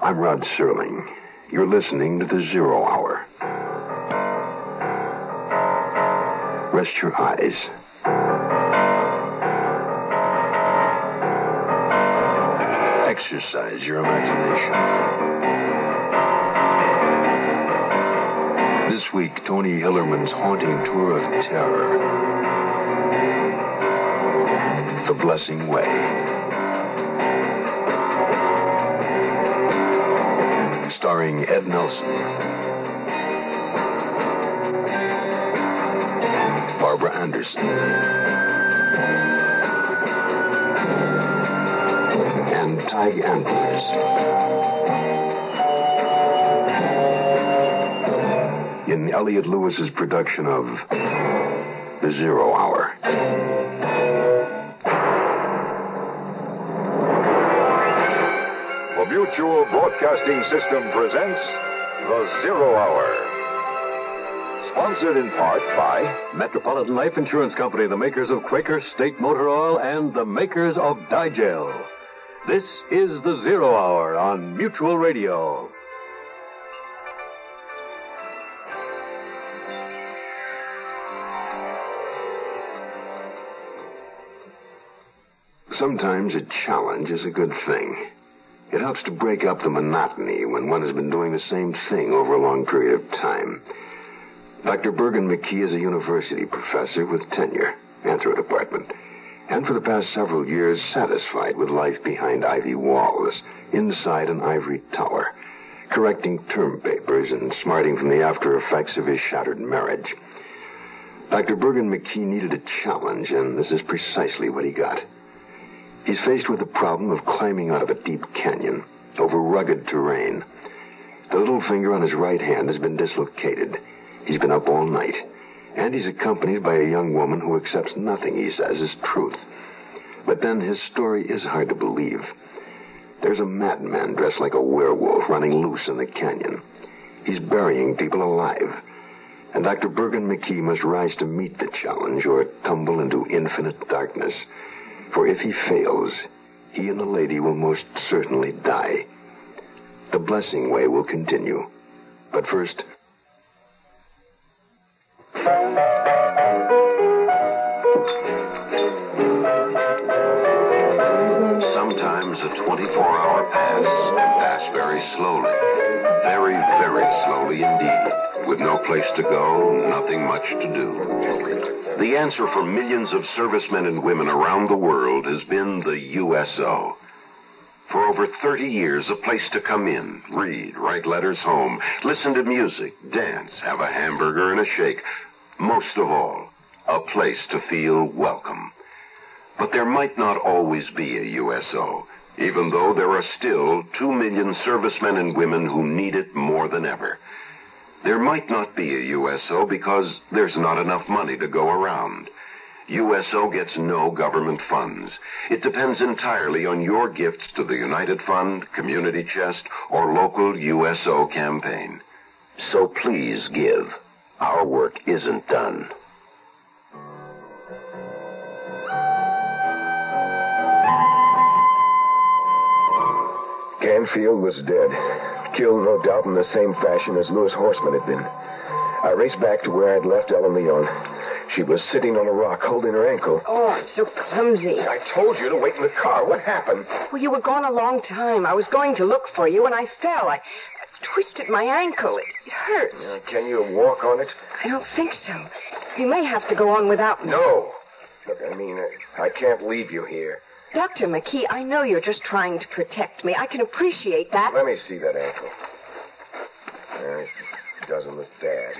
I'm Rod Serling. You're listening to the Zero Hour. Rest your eyes. Exercise your imagination. This week, Tony Hillerman's haunting tour of terror. The Blessing Way. Starring Ed Nelson, Barbara Anderson, and Tige Andrews. In Elliott Lewis's production of The Zero Hour. Mutual Broadcasting System presents The Zero Hour. Sponsored in part by Metropolitan Life Insurance Company, the makers of Quaker State Motor Oil and the makers of Di-Gel. This is The Zero Hour on Mutual Radio. Sometimes a challenge is a good thing. It helps to break up the monotony when one has been doing the same thing over a long period of time. Dr. Bergen McKee is a university professor with tenure, Anthro department, and for the past several years satisfied with life behind ivy walls, inside an ivory tower, correcting term papers and smarting from the after effects of his shattered marriage. Dr. Bergen McKee needed a challenge, and this is precisely what he got. He's faced with the problem of climbing out of a deep canyon over rugged terrain. The little finger on his right hand has been dislocated. He's been up all night. And he's accompanied by a young woman who accepts nothing he says as truth. But then his story is hard to believe. There's a madman dressed like a werewolf running loose in the canyon. He's burying people alive. And Dr. Bergen McKee must rise to meet the challenge or tumble into infinite darkness. For if he fails, he and the lady will most certainly die. The blessing way will continue. But first. Sometimes a 24 hour pass can pass very slowly. Very, very slowly indeed. With no place to go, nothing much to do. The answer for millions of servicemen and women around the world has been the USO. For over 30 years, a place to come in, read, write letters home, listen to music, dance, have a hamburger and a shake. Most of all, a place to feel welcome. But there might not always be a USO, even though there are still 2 million servicemen and women who need it more than ever. There might not be a USO because there's not enough money to go around. USO gets no government funds. It depends entirely on your gifts to the United Fund, Community Chest, or local USO campaign. So please give. Our work isn't done. Canfield was dead. Killed, no doubt, in the same fashion as Louis Horseman had been. I raced back to where I'd left Ellen Leon. She was sitting on a rock, holding her ankle. Oh, I'm so clumsy. I told you to wait in the car. What happened? Well, you were gone a long time. I was going to look for you, and I fell. I twisted my ankle. It hurts. Uh, can you walk on it? I don't think so. You may have to go on without me. No. Look, I mean, uh, I can't leave you here. Dr. McKee, I know you're just trying to protect me. I can appreciate that. Let me see that ankle. Uh, it doesn't look bad.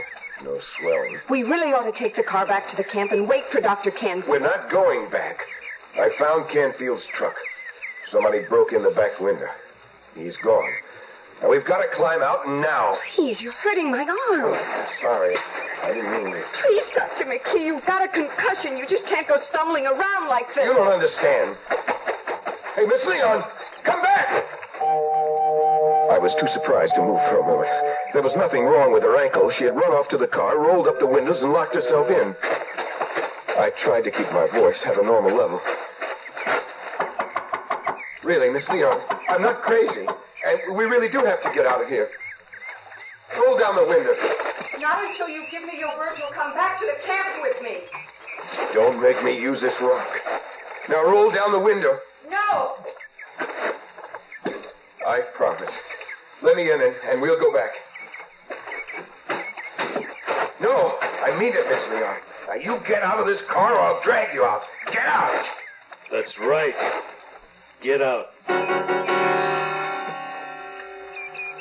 No swelling. We really ought to take the car back to the camp and wait for Dr. Canfield. We're not going back. I found Canfield's truck. Somebody broke in the back window. He's gone. Now we've got to climb out now. Please, you're hurting my arm. Sorry. I didn't mean to. Please, Dr. McKee, you've got a concussion. You just can't go stumbling around like this. You don't understand. Hey, Miss Leon, come back! I was too surprised to move for a moment. There was nothing wrong with her ankle. She had run off to the car, rolled up the windows, and locked herself in. I tried to keep my voice at a normal level. Really, Miss Leon, I'm not crazy. And we really do have to get out of here. Roll down the window. Not until you give me your word you'll come back to the camp with me. Don't make me use this rock. Now roll down the window. No. I promise. Let me in and, and we'll go back. No, I mean it, Miss Leon. Now you get out of this car or I'll drag you out. Get out! That's right. Get out.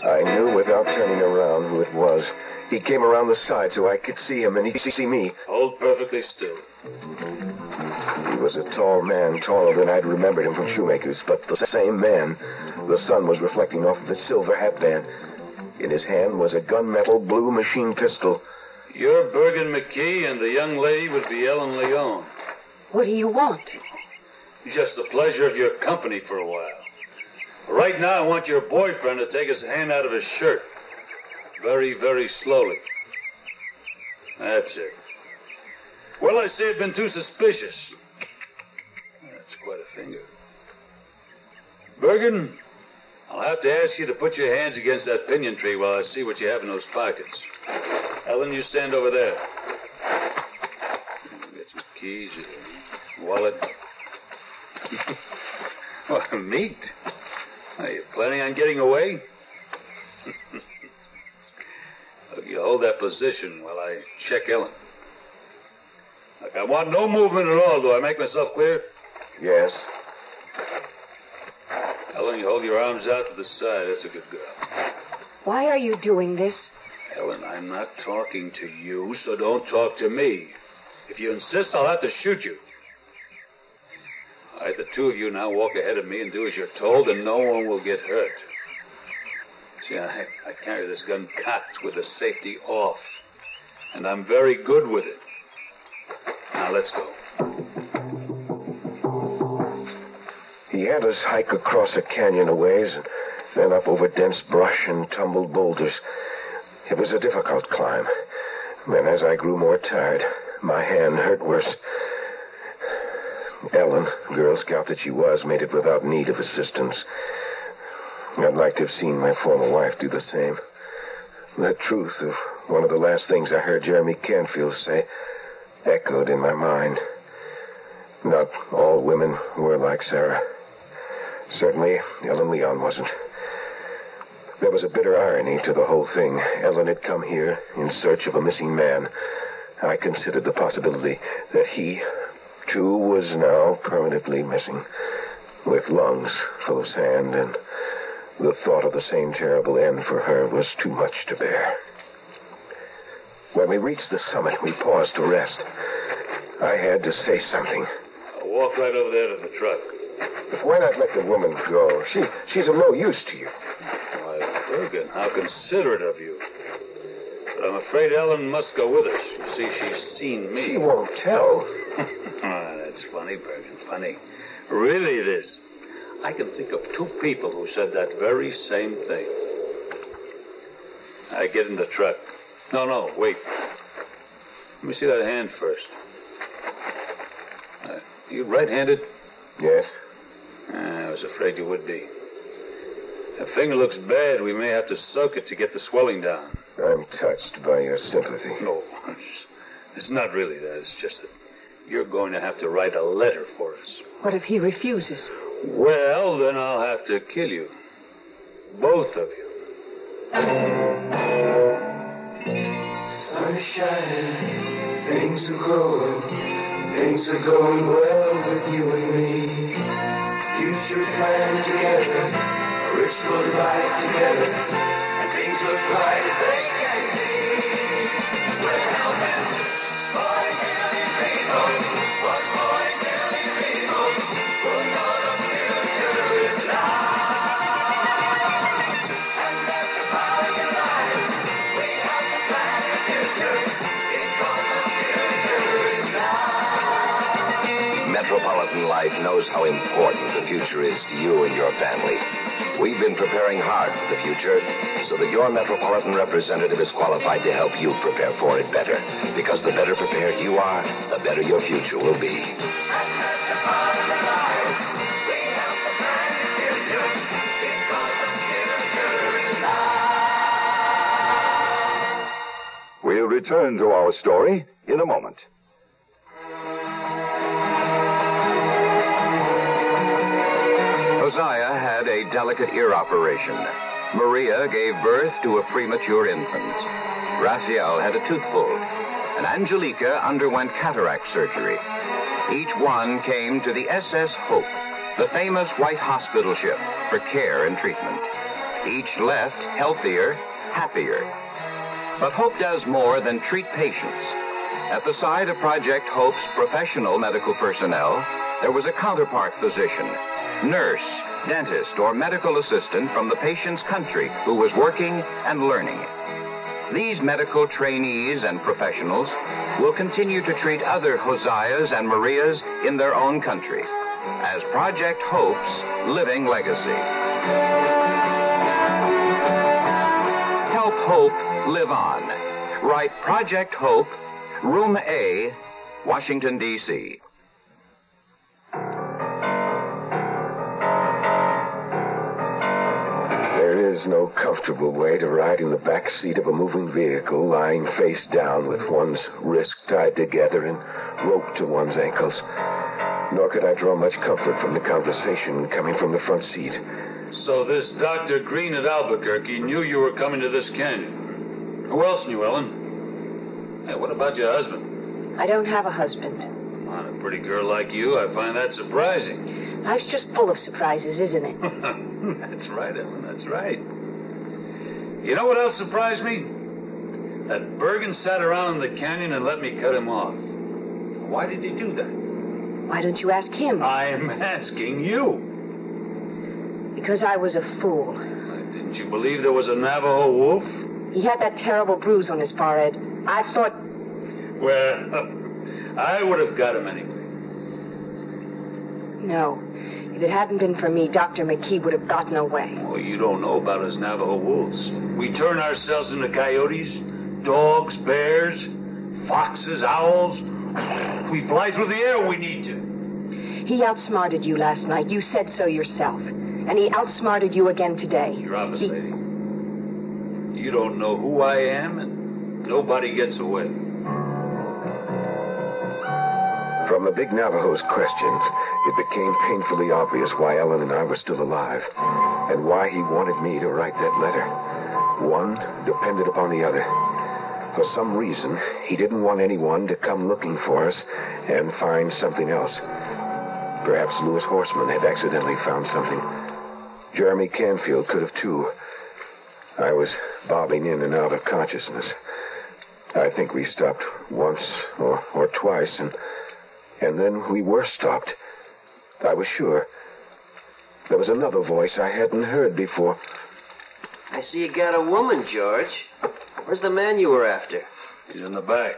I knew without turning around who it was. He came around the side so I could see him and he could see me. Hold perfectly still. He was a tall man, taller than I'd remembered him from Shoemaker's, but the same man. The sun was reflecting off of his silver hatband. In his hand was a gunmetal blue machine pistol. You're Bergen McKee, and the young lady would be Ellen Leon. What do you want? Just the pleasure of your company for a while. Right now, I want your boyfriend to take his hand out of his shirt. Very, very slowly. That's it. Well, I say I've been too suspicious. That's quite a finger. Bergen, I'll have to ask you to put your hands against that piñon tree while I see what you have in those pockets. Ellen, you stand over there. Get some keys, wallet. what, meat? Are you planning on getting away? Look, you hold that position while I check Ellen. Look, I want no movement at all. Do I make myself clear? Yes. Ellen, you hold your arms out to the side. That's a good girl. Why are you doing this? Ellen, I'm not talking to you, so don't talk to me. If you insist, I'll have to shoot you. All right, the two of you now walk ahead of me and do as you're told, and no one will get hurt. See, I, I carry this gun cocked with the safety off, and I'm very good with it. Now, let's go. He had us hike across a canyon a ways and then up over dense brush and tumbled boulders. It was a difficult climb. Then, as I grew more tired, my hand hurt worse. Ellen, Girl Scout that she was, made it without need of assistance. I'd like to have seen my former wife do the same. The truth of one of the last things I heard Jeremy Canfield say echoed in my mind. Not all women were like Sarah. Certainly, Ellen Leon wasn't. There was a bitter irony to the whole thing. Ellen had come here in search of a missing man. I considered the possibility that he, too, was now permanently missing, with lungs full of sand, and the thought of the same terrible end for her was too much to bear. When we reached the summit, we paused to rest. I had to say something. I'll walk right over there to the truck. Why not let the woman go? She she's of no use to you. Why, Bergen, how considerate of you. But I'm afraid Ellen must go with us. You see, she's seen me. She won't tell. Ah, that's funny, Bergen. Funny. Really, it is. I can think of two people who said that very same thing. I get in the truck. No, no, wait. Let me see that hand first. Uh, you right-handed? Yes. Ah, I was afraid you would be. That finger looks bad. We may have to soak it to get the swelling down. I'm touched by your sympathy. No, it's, it's not really that. It's just that you're going to have to write a letter for us. What if he refuses? Well, then I'll have to kill you. Both of you. Sun is shining, things are growing, things are going well with you and me. Future together, life together, and things look bright as they in life knows how important the future is to you and your family. We've been preparing hard for the future so that your metropolitan representative is qualified to help you prepare for it better. Because the better prepared you are, the better your future will be. We'll return to our story in a moment. Hosea had a delicate ear operation. Maria gave birth to a premature infant. Raphael had a tooth pulled. And Angelica underwent cataract surgery. Each one came to the SS Hope, the famous white hospital ship, for care and treatment. Each left healthier, happier. But Hope does more than treat patients. At the side of Project Hope's professional medical personnel, there was a counterpart physician, nurse, dentist, or medical assistant from the patient's country who was working and learning. These medical trainees and professionals will continue to treat other Hoseas and Marias in their own country as Project Hope's living legacy. Help Hope live on. Write Project Hope, Room A, Washington, D.C. is no comfortable way to ride in the back seat of a moving vehicle lying face down with one's wrists tied together and rope to one's ankles. Nor could I draw much comfort from the conversation coming from the front seat. So this Dr. Green at Albuquerque knew you were coming to this canyon. Who else knew, Ellen? Hey, what about your husband? I don't have a husband. On a pretty girl like you, I find that surprising. Life's just full of surprises, isn't it? that's right, Ellen, that's right. You know what else surprised me? That Bergen sat around in the canyon and let me cut him off. Why did he do that? Why don't you ask him? I'm asking you. Because I was a fool. Didn't you believe there was a Navajo wolf? He had that terrible bruise on his forehead. I thought. Well, I would have got him anyway. No. If it hadn't been for me, Dr. McKee would have gotten away. Oh, you don't know about us Navajo wolves. We turn ourselves into coyotes, dogs, bears, foxes, owls. We fly through the air when we need to. He outsmarted you last night. You said so yourself. And he outsmarted you again today. You're obvious, He- You don't know who I am, and nobody gets away. From the big Navajo's questions, it became painfully obvious why Ellen and I were still alive, and why he wanted me to write that letter. One depended upon the other. For some reason, he didn't want anyone to come looking for us and find something else. Perhaps Lewis Horseman had accidentally found something. Jeremy Canfield could have too. I was bobbing in and out of consciousness. I think we stopped once or, or twice, and and then we were stopped. I was sure. There was another voice I hadn't heard before. I see you got a woman, George. Where's the man you were after? He's in the back.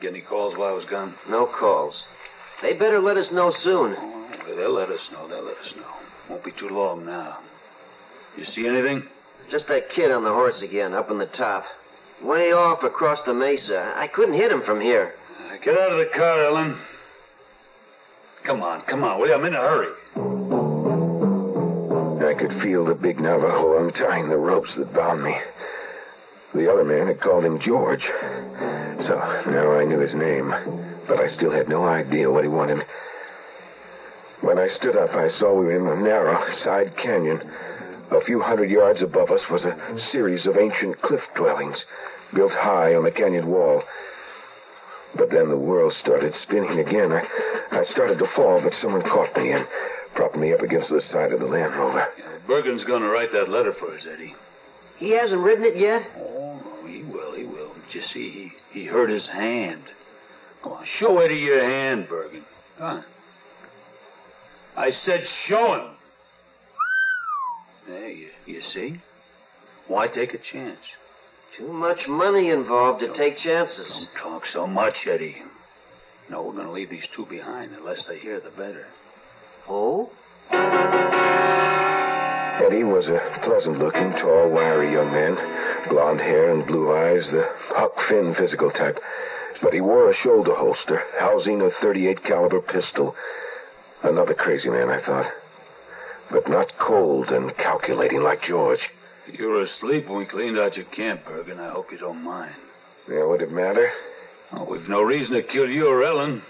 Get any calls while I was gone? No calls. They better let us know soon. Oh, well, they'll let us know. They'll let us know. Won't be too long now. You see anything? Just that kid on the horse again, up in the top. Way off across the mesa. I couldn't hit him from here. Uh, Get out of the car, Ellen. Come on, come on, will you? I'm in a hurry. I could feel the big Navajo untying the ropes that bound me. The other man had called him George. So now I knew his name, but I still had no idea what he wanted. When I stood up, I saw we were in a narrow side canyon. A few hundred yards above us was a series of ancient cliff dwellings, built high on the canyon wall. But then the world started spinning again. I, I started to fall, but someone caught me and propped me up against the side of the Land Rover. Bergen's going to write that letter for us, Eddie. He hasn't written it yet? Oh, no, he will, he will. But you see, he, he hurt his hand. Come on, show Eddie your hand, Bergen. Come on. I said show him. There, you, you see? Why take a chance? Too much money involved to take chances. Don't talk so much, Eddie. No, we're going to leave these two behind. The less they hear, the better. Oh? Eddie was a pleasant looking, tall, wiry young man. Blond hair and blue eyes, the Huck Finn physical type. But he wore a shoulder holster, housing a 38 caliber pistol. Another crazy man, I thought. But not cold and calculating like George. You were asleep when we cleaned out your camp, Bergen. I hope you don't mind. Yeah, would it matter? Oh, we've no reason to kill you or Ellen.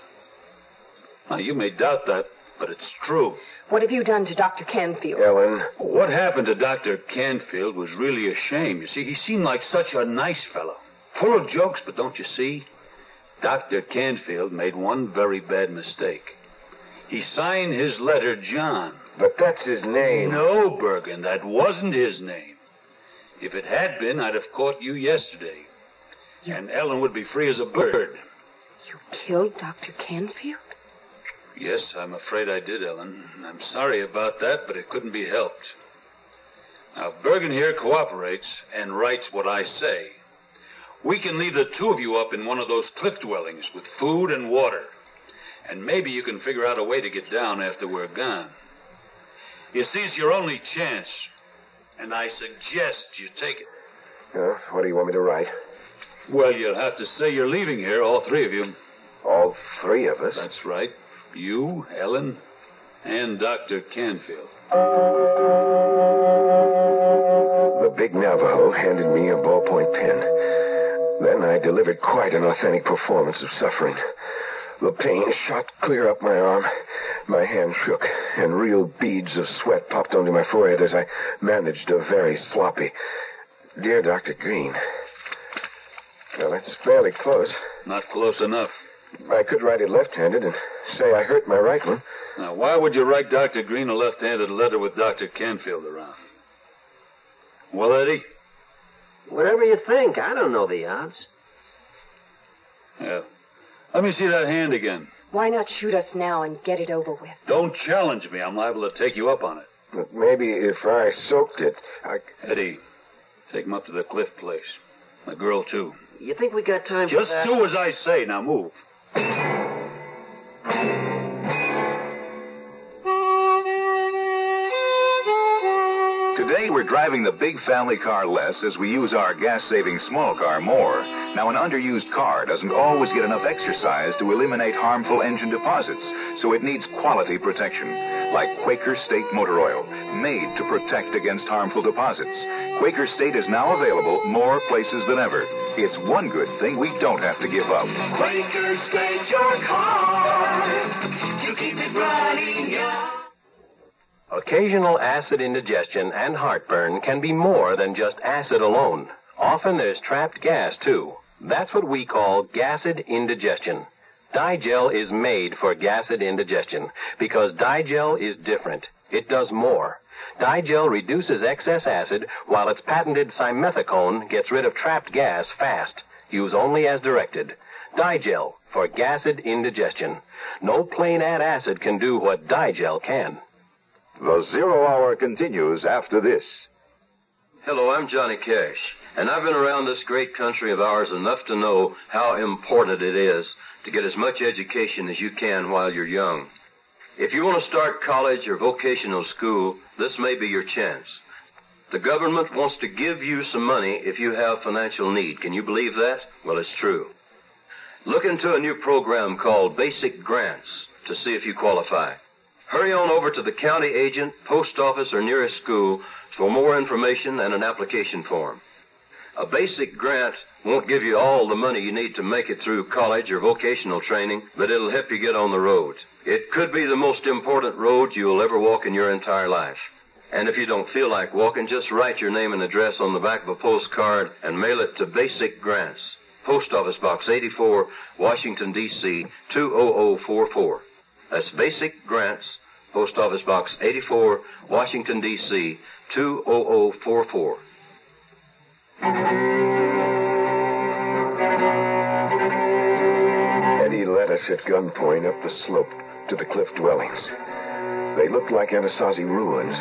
Now, you may doubt that, but it's true. What have you done to Dr. Canfield? Ellen. What happened to Dr. Canfield was really a shame. You see, he seemed like such a nice fellow. Full of jokes, but don't you see? Dr. Canfield made one very bad mistake. He signed his letter John. But that's his name. No, Bergen, that wasn't his name. If it had been, I'd have caught you yesterday. And Ellen would be free as a bird. You killed Dr. Canfield? Yes, I'm afraid I did, Ellen. I'm sorry about that, but it couldn't be helped. Now, if Bergen here cooperates and writes what I say, we can leave the two of you up in one of those cliff dwellings with food and water. And maybe you can figure out a way to get down after we're gone. You see, it's your only chance. And I suggest you take it. Uh, what do you want me to write? Well, you'll have to say you're leaving here, all three of you. All three of us? That's right. You, Ellen, and Dr. Canfield. The big Navajo handed me a ballpoint pen. Then I delivered quite an authentic performance of suffering. The pain shot clear up my arm. My hand shook, and real beads of sweat popped onto my forehead as I managed a very sloppy. Dear Dr. Green. Well, that's fairly close. Not close enough. I could write it left handed and say I hurt my right one. Now, why would you write Dr. Green a left handed letter with Dr. Canfield around? Well, Eddie? Whatever you think. I don't know the odds. Yeah. Let me see that hand again. Why not shoot us now and get it over with? Don't challenge me. I'm liable to take you up on it. But maybe if I soaked it, I. Eddie, take him up to the cliff place. The girl, too. You think we got time Just for that? do as I say. Now move. Driving the big family car less as we use our gas-saving small car more. Now, an underused car doesn't always get enough exercise to eliminate harmful engine deposits, so it needs quality protection, like Quaker State Motor Oil, made to protect against harmful deposits. Quaker State is now available more places than ever. It's one good thing we don't have to give up. Quaker State your car to keep it running. Occasional acid indigestion and heartburn can be more than just acid alone. Often there's trapped gas, too. That's what we call gasid indigestion. Di-Gel is made for gasid indigestion because Di-Gel is different. It does more. Di-Gel reduces excess acid while its patented simethicone gets rid of trapped gas fast. Use only as directed. Di-Gel for gasid indigestion. No plain antacid can do what Di-Gel can. The Zero Hour continues after this. Hello, I'm Johnny Cash, and I've been around this great country of ours enough to know how important it is to get as much education as you can while you're young. If you want to start college or vocational school, this may be your chance. The government wants to give you some money if you have financial need. Can you believe that? Well, it's true. Look into a new program called Basic Grants to see if you qualify. Hurry on over to the county agent, post office, or nearest school for more information and an application form. A basic grant won't give you all the money you need to make it through college or vocational training, but it'll help you get on the road. It could be the most important road you'll ever walk in your entire life. And if you don't feel like walking, just write your name and address on the back of a postcard and mail it to Basic Grants, Post Office Box 84, Washington, D.C. 20044. That's Basic Grants, Post Office Box 84, Washington, D.C. 20044. Eddie led us at gunpoint up the slope to the cliff dwellings. They looked like Anasazi ruins.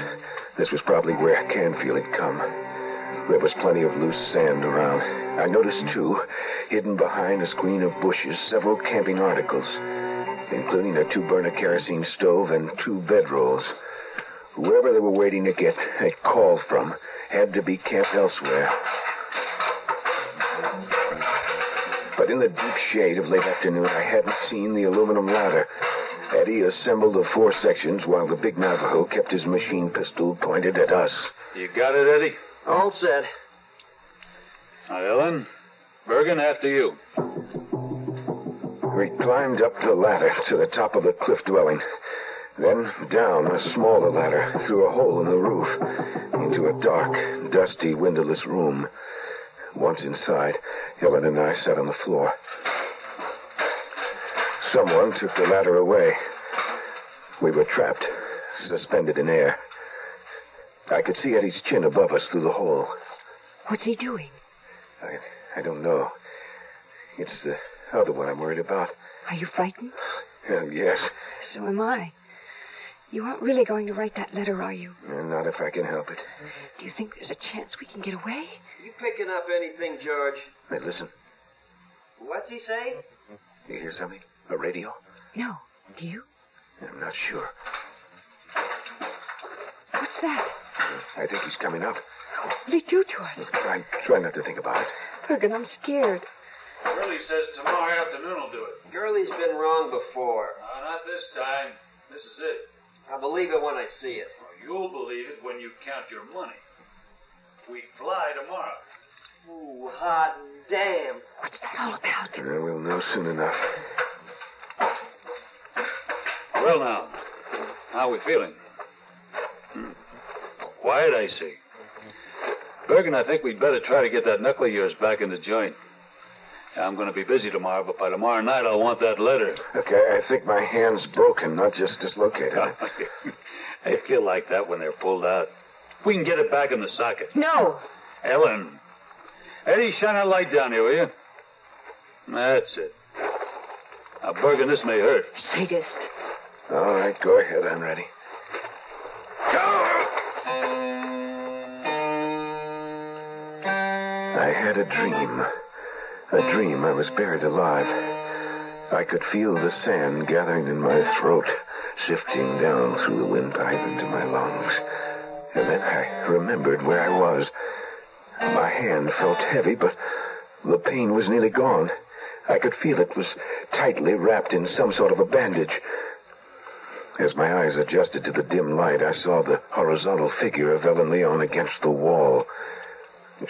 This was probably where Canfield had come. There was plenty of loose sand around. I noticed, too, hidden behind a screen of bushes, several camping articles, including a two burner kerosene stove and two bedrolls. Whoever they were waiting to get a call from had to be camped elsewhere. But in the deep shade of late afternoon, I hadn't seen the aluminum ladder. Eddie assembled the four sections while the big Navajo kept his machine pistol pointed at us. You got it, Eddie? All set. Now, Ellen, Bergen, after you. We climbed up the ladder to the top of the cliff dwelling. Then down a smaller ladder through a hole in the roof into a dark, dusty, windowless room. Once inside, Ellen and I sat on the floor. Someone took the ladder away. We were trapped, suspended in air. I could see Eddie's chin above us through the hole. What's he doing? I, I don't know. It's the other one I'm worried about. Are you frightened? Uh, yes. So am I. You aren't really going to write that letter, are you? Uh, not if I can help it. Do you think there's a chance we can get away? You picking up anything, George? Hey, listen. What's he say? You hear something? A radio? No. Do you? I'm not sure. What's that? I think he's coming up. What will he do to us? Try, try not to think about it. Bergen, I'm scared. Curly says tomorrow afternoon will do it. Gurley's been wrong before. No, not this time. This is it. I'll believe it when I see it. Well, you'll believe it when you count your money. We fly tomorrow. Ooh, hot damn. What's that all about? Uh, we'll know soon enough. Well, now, how are we feeling? Hmm. Quiet, I see. Bergen, I think we'd better try to get that knuckle of yours back in the joint. I'm going to be busy tomorrow, but by tomorrow night I'll want that letter. Okay, I think my hand's broken, not just dislocated. they feel like that when they're pulled out. We can get it back in the socket. No. Ellen. Eddie, shine a light down here, will you? That's it. Now, Bergen, this may hurt. Sadist. All right, go ahead. I'm ready. Go! I had a dream. A dream I was buried alive. I could feel the sand gathering in my throat, sifting down through the windpipe into my lungs. And then I remembered where I was. My hand felt heavy, but the pain was nearly gone. I could feel it was tightly wrapped in some sort of a bandage. As my eyes adjusted to the dim light, I saw the horizontal figure of Ellen Leon against the wall.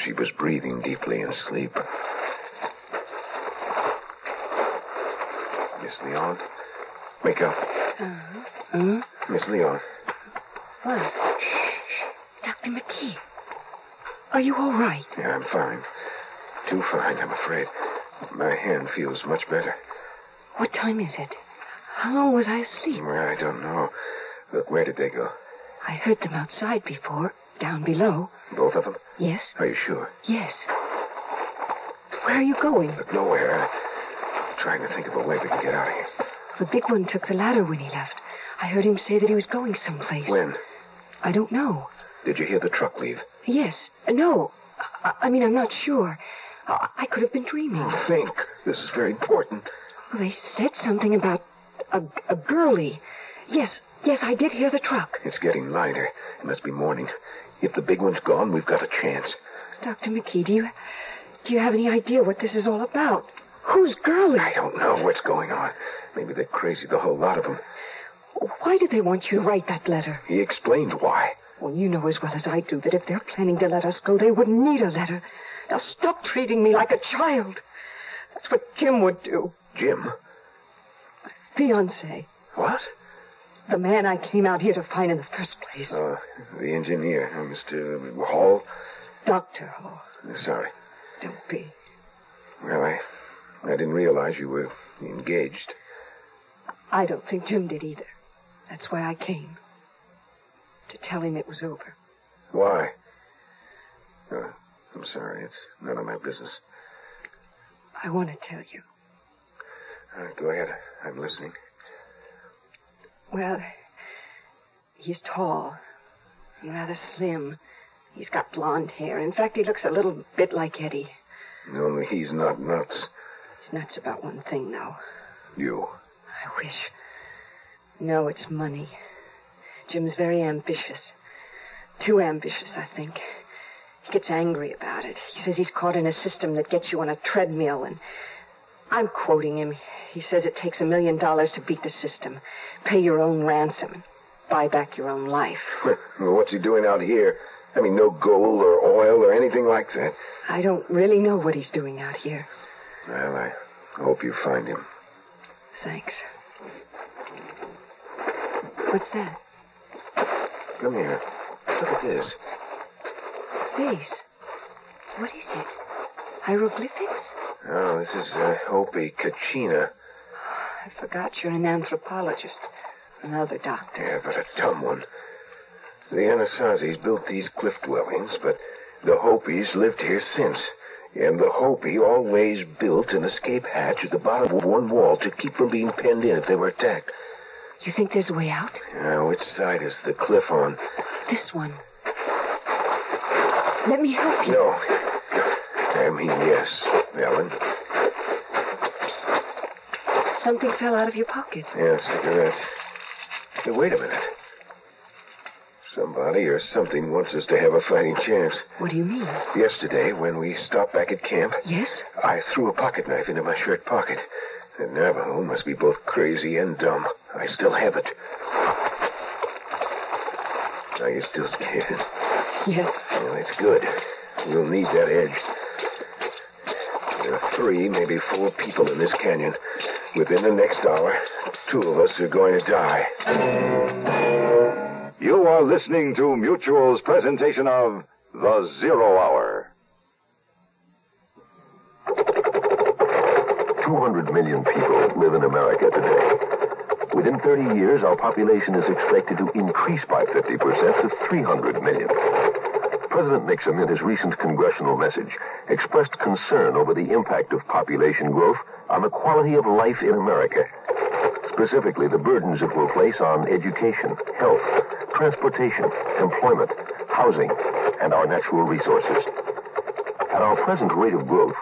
She was breathing deeply in sleep. Miss Leon, wake up. Uh-huh. Huh? Miss Leon. What? Shh. Dr. McKee. Are you all right? Yeah, I'm fine. Too fine, I'm afraid. My hand feels much better. What time is it? How long was I asleep? Well, I don't know. Look, where did they go? I heard them outside before, down below. Both of them? Yes? Are you sure? Yes. Where are you going? Look, nowhere. I'm trying to think of a way we can get out of here. The big one took the ladder when he left. I heard him say that he was going someplace. When? I don't know. Did you hear the truck leave? Yes. No. I, I mean, I'm not sure. I, I could have been dreaming. Oh, think. This is very important. Well, they said something about a, a girlie. Yes, yes, I did hear the truck. It's getting lighter. It must be morning. If the big one's gone, we've got a chance. Dr. McKee, do you do you have any idea what this is all about? Who's girlie? I don't know what's going on. Maybe they're crazy, the whole lot of them. Why did they want you to write that letter? He explained why. Well, you know as well as I do that if they're planning to let us go, they wouldn't need a letter. Now stop treating me like a child. That's what Jim would do. Jim? Fiance. What? The man I came out here to find in the first place. Uh, the engineer, uh, Mr. Hall. Dr. Hall. Sorry. Don't be. Well, I, I didn't realize you were engaged. I don't think Jim did either. That's why I came. To tell him it was over. Why? Uh, I'm sorry. It's none of my business. I want to tell you. Uh, go ahead. I'm listening. Well, he's tall rather slim, He's got blonde hair. In fact, he looks a little bit like Eddie. Only he's not nuts. He's nuts about one thing, though. You. I wish. No, it's money. Jim's very ambitious. Too ambitious, I think. He gets angry about it. He says he's caught in a system that gets you on a treadmill, and I'm quoting him. He says it takes a million dollars to beat the system, pay your own ransom, buy back your own life. well, what's he doing out here? I mean, no gold or oil or anything like that. I don't really know what he's doing out here. Well, I hope you find him. Thanks. What's that? Come here. Look at this. Face. What is it? Hieroglyphics? Oh, this is uh, Hopi Kachina. I forgot you're an anthropologist. Another doctor. Yeah, but a dumb one. The Anasazis built these cliff dwellings, but the Hopis lived here since. And the Hopi always built an escape hatch at the bottom of one wall to keep from being penned in if they were attacked. You think there's a way out? Now, which side is the cliff on? This one. Let me help you. No. I mean, yes, Ellen. Something fell out of your pocket. Yeah, cigarettes. Hey, wait a minute. Somebody or something wants us to have a fighting chance. What do you mean? Yesterday, when we stopped back at camp, Yes? I threw a pocket knife into my shirt pocket. The Navajo must be both crazy and dumb. I still have it. Are you still scared? Yes. Well, that's good. We'll need that edge. There are three, maybe four people in this canyon. Within the next hour, two of us are going to die. You are listening to Mutual's presentation of The Zero Hour. 200 million people live in America today. Within 30 years, our population is expected to increase by 50% to 300 million. President Nixon, in his recent congressional message, expressed concern over the impact of population growth on the quality of life in America. Specifically, the burdens it will place on education, health, transportation, employment, housing, and our natural resources. At our present rate of growth,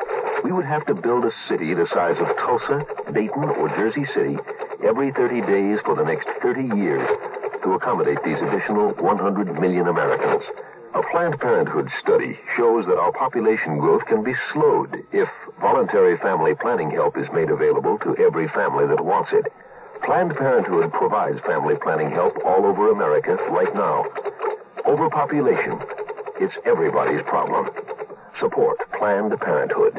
we would have to build a city the size of Tulsa, Dayton, or Jersey City every 30 days for the next 30 years to accommodate these additional 100 million Americans. A Planned Parenthood study shows that our population growth can be slowed if voluntary family planning help is made available to every family that wants it. Planned Parenthood provides family planning help all over America right now. Overpopulation. It's everybody's problem. Support Planned Parenthood.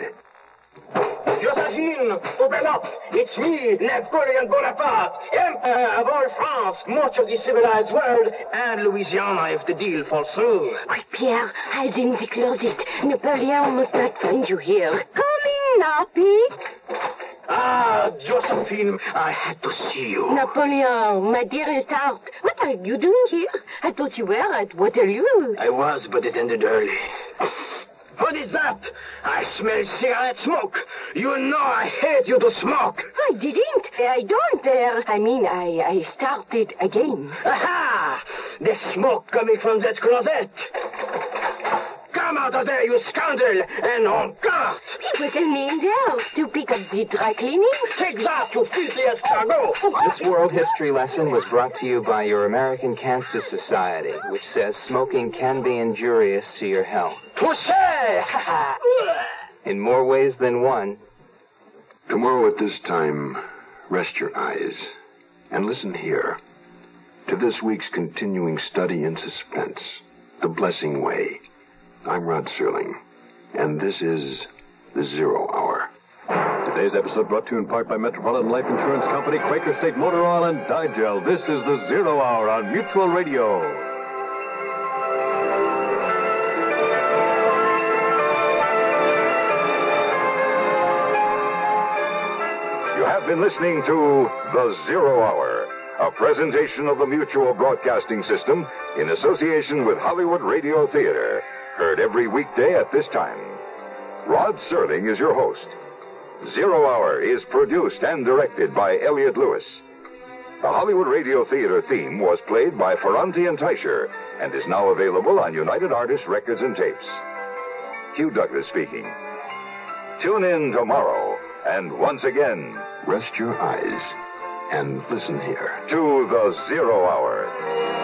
Josephine, open up! It's me, Napoleon Bonaparte, Emperor of all France, much of the civilized world, and Louisiana if the deal falls through. Quick, Pierre, hide in the closet. Napoleon must not find you here. Coming now, Pete. Ah, Josephine, I had to see you. Napoleon, my dearest heart, what are you doing here? I thought you were at Waterloo. I was, but it ended early. What is that? I smell cigarette smoke. You know I hate you to smoke. I didn't. I don't dare. I mean, I, I started again. Aha! The smoke coming from that closet. Come out of there, you scoundrel, and on guard. It was me in there to pick up the dry cleaning. Take that, you filthy escargot. This world history lesson was brought to you by your American Cancer Society, which says smoking can be injurious to your health. Touché! In more ways than one. Tomorrow at this time, rest your eyes and listen here to this week's continuing study in suspense, The Blessing Way. I'm Rod Serling, and this is The Zero Hour. Today's episode brought to you in part by Metropolitan Life Insurance Company, Quaker State Motor Oil, and Di-Gel. This is The Zero Hour on Mutual Radio. You have been listening to The Zero Hour, a presentation of the Mutual Broadcasting System in association with Hollywood Radio Theater. Heard every weekday at this time. Rod Serling is your host. Zero Hour is produced and directed by Elliott Lewis. The Hollywood Radio Theater theme was played by Ferrante and Teicher and is now available on United Artists Records and Tapes. Hugh Douglas speaking. Tune in tomorrow, and once again, rest your eyes and listen here to the Zero Hour.